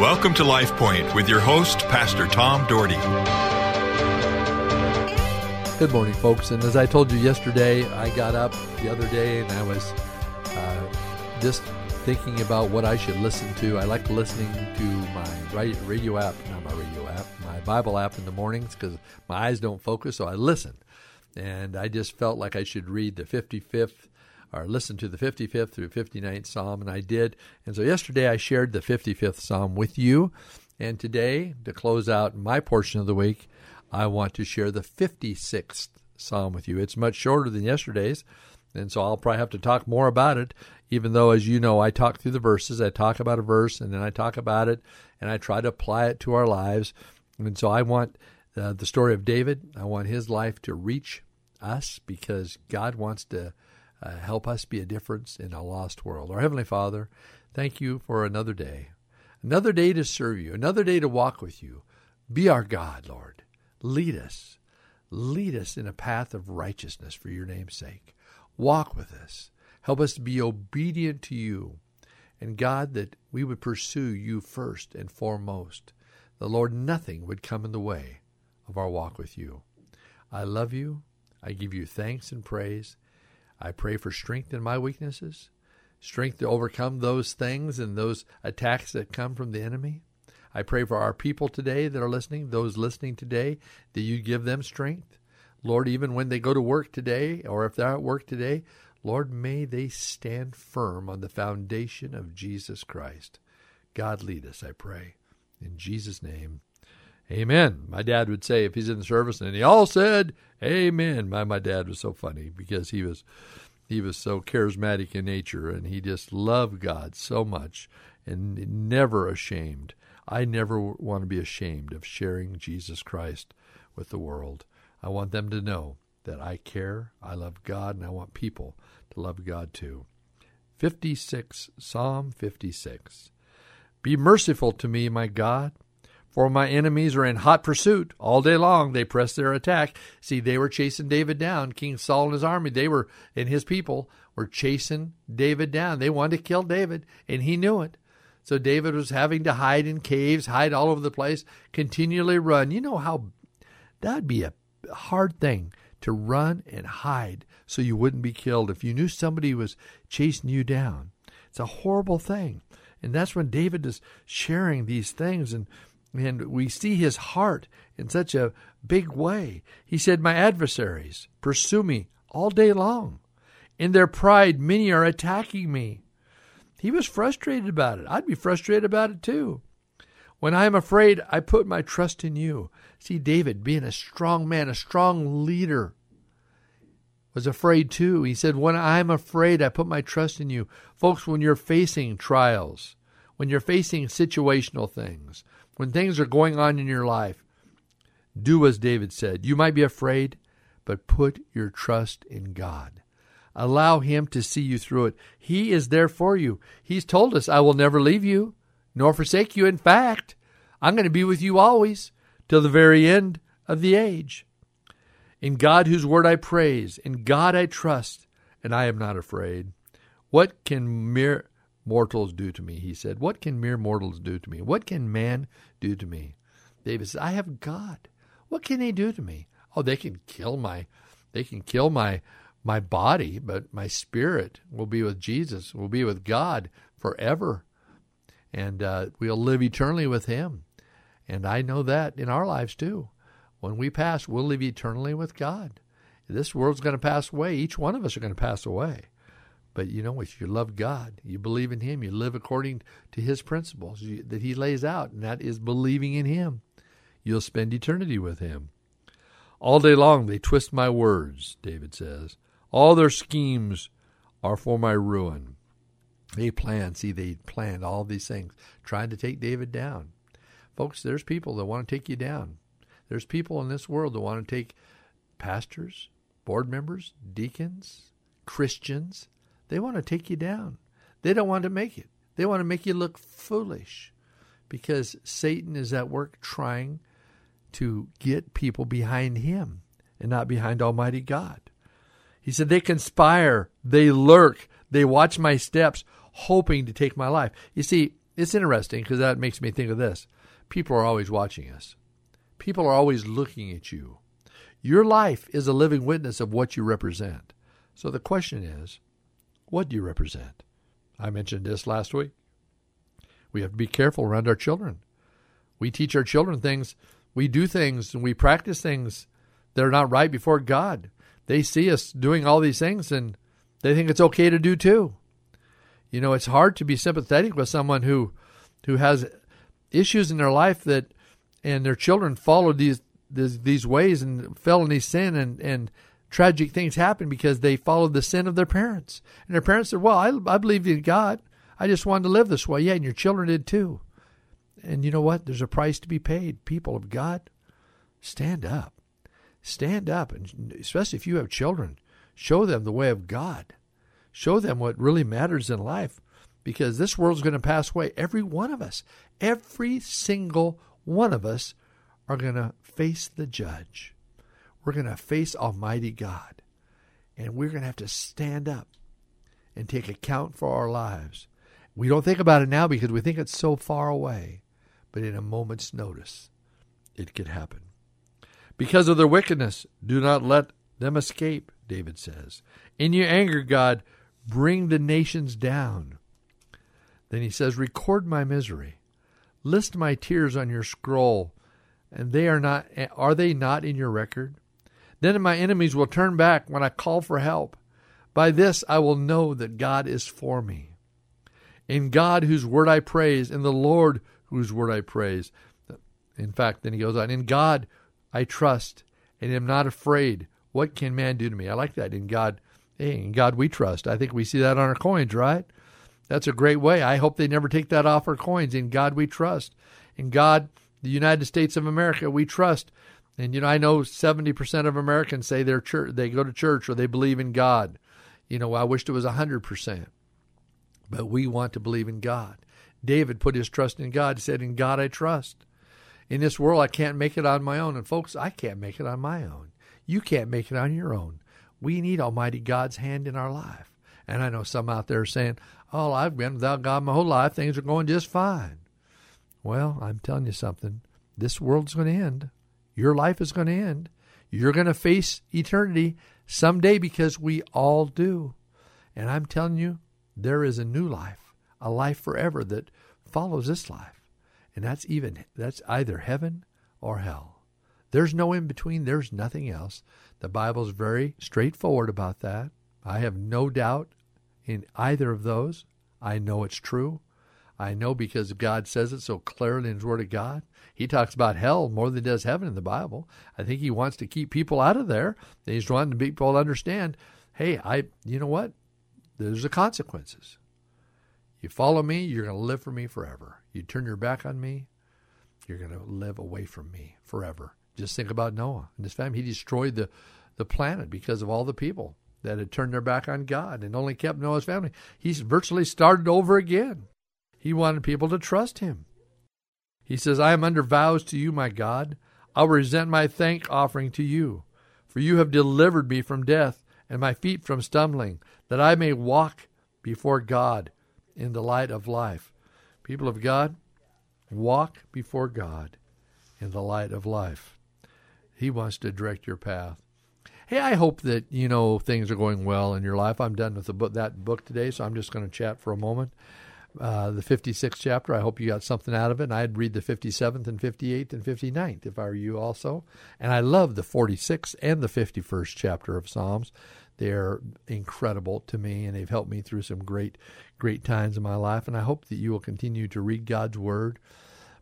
Welcome to Life Point with your host, Pastor Tom Dougherty. Good morning, folks. And as I told you yesterday, I got up the other day and I was uh, just thinking about what I should listen to. I like listening to my radio app, not my radio app, my Bible app in the mornings because my eyes don't focus, so I listen. And I just felt like I should read the 55th or listen to the 55th through 59th Psalm, and I did. And so yesterday I shared the 55th Psalm with you. And today, to close out my portion of the week, I want to share the 56th Psalm with you. It's much shorter than yesterday's, and so I'll probably have to talk more about it, even though, as you know, I talk through the verses. I talk about a verse, and then I talk about it, and I try to apply it to our lives. And so I want uh, the story of David, I want his life to reach us because God wants to uh, help us be a difference in a lost world. Our Heavenly Father, thank you for another day, another day to serve you, another day to walk with you. Be our God, Lord. Lead us. Lead us in a path of righteousness for your name's sake. Walk with us. Help us to be obedient to you. And God, that we would pursue you first and foremost. The Lord, nothing would come in the way of our walk with you. I love you. I give you thanks and praise. I pray for strength in my weaknesses, strength to overcome those things and those attacks that come from the enemy. I pray for our people today that are listening, those listening today, that you give them strength. Lord, even when they go to work today or if they're at work today, Lord, may they stand firm on the foundation of Jesus Christ. God lead us, I pray. In Jesus' name, amen. My dad would say if he's in the service and he all said, Amen. My my dad was so funny because he was he was so charismatic in nature and he just loved God so much and never ashamed. I never want to be ashamed of sharing Jesus Christ with the world. I want them to know that I care, I love God, and I want people to love God too. 56, Psalm 56. Be merciful to me, my God, for my enemies are in hot pursuit. All day long they press their attack. See, they were chasing David down. King Saul and his army, they were, and his people were chasing David down. They wanted to kill David, and he knew it. So David was having to hide in caves, hide all over the place, continually run. You know how that'd be a hard thing to run and hide so you wouldn't be killed if you knew somebody was chasing you down. It's a horrible thing. And that's when David is sharing these things and and we see his heart in such a big way. He said, My adversaries pursue me all day long. In their pride, many are attacking me. He was frustrated about it. I'd be frustrated about it too. When I am afraid, I put my trust in you. See, David, being a strong man, a strong leader, was afraid too. He said, When I'm afraid, I put my trust in you. Folks, when you're facing trials, when you're facing situational things, when things are going on in your life, do as David said. You might be afraid, but put your trust in God. Allow Him to see you through it. He is there for you. He's told us, I will never leave you nor forsake you. In fact, I'm going to be with you always till the very end of the age. In God, whose word I praise, in God I trust, and I am not afraid. What can mere mortals do to me? He said, What can mere mortals do to me? What can man do to me? David says, I have God. What can they do to me? Oh, they can kill my they can kill my my body, but my spirit will be with Jesus, will be with God forever. And uh, we'll live eternally with Him. And I know that in our lives too. When we pass, we'll live eternally with God. This world's going to pass away. Each one of us are going to pass away. But you know, if you love God, you believe in Him, you live according to His principles that He lays out, and that is believing in Him. You'll spend eternity with Him. All day long they twist my words, David says. All their schemes are for my ruin. They plan, see, they planned all these things, trying to take David down. Folks, there's people that want to take you down. There's people in this world that want to take pastors, board members, deacons, Christians, they want to take you down. They don't want to make it. They want to make you look foolish because Satan is at work trying to get people behind him and not behind Almighty God. He said, They conspire, they lurk, they watch my steps, hoping to take my life. You see, It's interesting because that makes me think of this. People are always watching us. People are always looking at you. Your life is a living witness of what you represent. So the question is, what do you represent? I mentioned this last week. We have to be careful around our children. We teach our children things, we do things, and we practice things that are not right before God. They see us doing all these things and they think it's okay to do too. You know, it's hard to be sympathetic with someone who who has issues in their life that and their children followed these these, these ways and fell in these sin and and tragic things happen because they followed the sin of their parents. And their parents said, "Well, I I believed in God. I just wanted to live this way." Yeah, and your children did too. And you know what? There's a price to be paid. People of God, stand up. Stand up and especially if you have children, show them the way of God. Show them what really matters in life because this world's going to pass away. Every one of us, every single one of us are going to face the judge. We're going to face Almighty God. And we're going to have to stand up and take account for our lives. We don't think about it now because we think it's so far away, but in a moment's notice, it could happen. Because of their wickedness, do not let them escape, David says. In your anger, God, bring the nations down. Then he says, Record my misery. List my tears on your scroll, and they are not are they not in your record? Then my enemies will turn back when I call for help. By this I will know that God is for me. In God whose word I praise, in the Lord whose word I praise. In fact, then he goes on, in God I trust and am not afraid. What can man do to me? I like that. In God, hey, in God we trust. I think we see that on our coins, right? That's a great way. I hope they never take that off our coins. In God we trust. In God, the United States of America, we trust. And you know, I know 70% of Americans say they're church, they go to church or they believe in God. You know, I wished it was 100%. But we want to believe in God. David put his trust in God. He said, "In God I trust." In this world, I can't make it on my own. And folks, I can't make it on my own. You can't make it on your own. We need Almighty God's hand in our life. And I know some out there saying, Oh, I've been without God my whole life. Things are going just fine. Well, I'm telling you something. This world's going to end. Your life is going to end. You're going to face eternity someday because we all do. And I'm telling you, there is a new life, a life forever that follows this life. And that's even that's either heaven or hell. There's no in between, there's nothing else. The Bible's very straightforward about that. I have no doubt in either of those. I know it's true. I know because God says it so clearly in His Word of God. He talks about hell more than he does heaven in the Bible. I think He wants to keep people out of there. He's wanting people to understand, hey, I, you know what? There's the consequences. You follow me, you're going to live for me forever. You turn your back on me, you're going to live away from me forever. Just think about Noah and his family. He destroyed the, the planet because of all the people that had turned their back on God and only kept Noah's family. He's virtually started over again. He wanted people to trust him. He says, I am under vows to you, my God. I'll present my thank offering to you, for you have delivered me from death and my feet from stumbling, that I may walk before God in the light of life. People of God, walk before God in the light of life. He wants to direct your path. Hey, I hope that you know things are going well in your life. I'm done with book, that book today, so I'm just going to chat for a moment. Uh, the 56th chapter. I hope you got something out of it. And I'd read the 57th and 58th and 59th if I were you also. And I love the 46th and the 51st chapter of Psalms. They're incredible to me, and they've helped me through some great, great times in my life. And I hope that you will continue to read God's Word.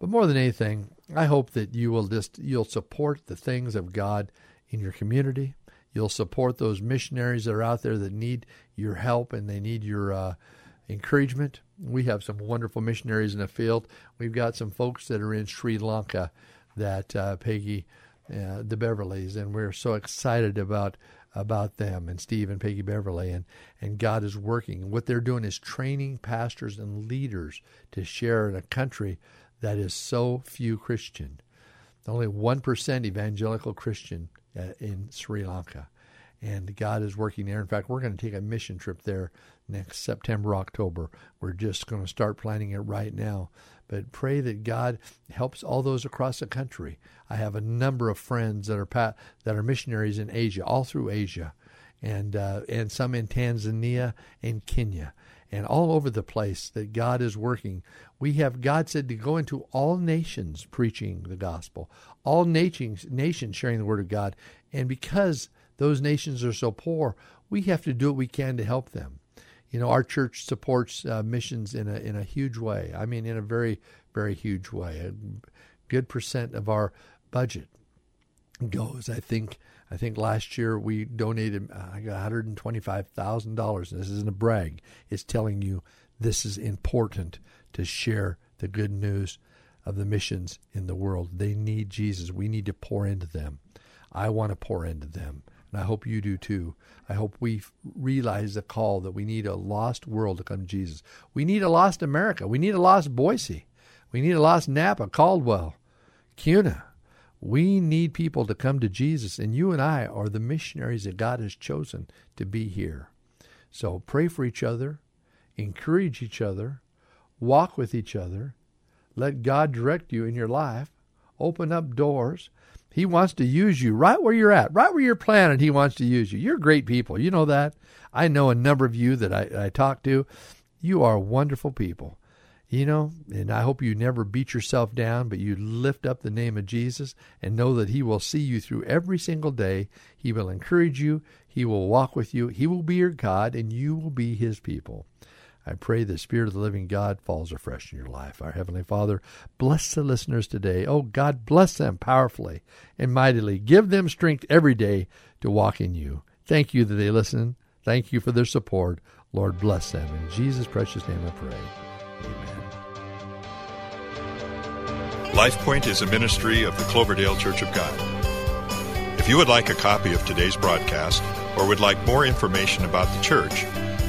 But more than anything, I hope that you will just you'll support the things of God in your community. You'll support those missionaries that are out there that need your help and they need your uh, encouragement. We have some wonderful missionaries in the field. We've got some folks that are in Sri Lanka that uh, Peggy, uh, the Beverleys, and we're so excited about about them and Steve and Peggy Beverly and and God is working. What they're doing is training pastors and leaders to share in a country that is so few Christian. Only 1% evangelical Christian uh, in Sri Lanka. And God is working there. In fact, we're going to take a mission trip there next September, October. We're just going to start planning it right now. But pray that God helps all those across the country. I have a number of friends that are that are missionaries in Asia, all through Asia, and uh, and some in Tanzania and Kenya and all over the place that God is working. We have God said to go into all nations preaching the gospel, all nations nations sharing the word of God. And because those nations are so poor, we have to do what we can to help them. You know, our church supports uh, missions in a in a huge way. I mean, in a very very huge way. A good percent of our budget goes. I think I think last year we donated uh, $125,000. This isn't a brag. It's telling you this is important to share the good news of the missions in the world. They need Jesus. We need to pour into them. I want to pour into them. And I hope you do too. I hope we realize the call that we need a lost world to come to Jesus. We need a lost America. We need a lost Boise. We need a lost Nampa, Caldwell, Kuna. We need people to come to Jesus, and you and I are the missionaries that God has chosen to be here. So pray for each other, encourage each other, walk with each other, let God direct you in your life, open up doors. He wants to use you right where you're at, right where you're planted. He wants to use you. You're great people. You know that. I know a number of you that I, I talk to. You are wonderful people. You know, and I hope you never beat yourself down, but you lift up the name of Jesus and know that He will see you through every single day. He will encourage you, He will walk with you, He will be your God, and you will be His people. I pray the Spirit of the living God falls afresh in your life. Our Heavenly Father, bless the listeners today. Oh, God, bless them powerfully and mightily. Give them strength every day to walk in you. Thank you that they listen. Thank you for their support. Lord, bless them. In Jesus' precious name I pray. Amen. LifePoint is a ministry of the Cloverdale Church of God. If you would like a copy of today's broadcast or would like more information about the church,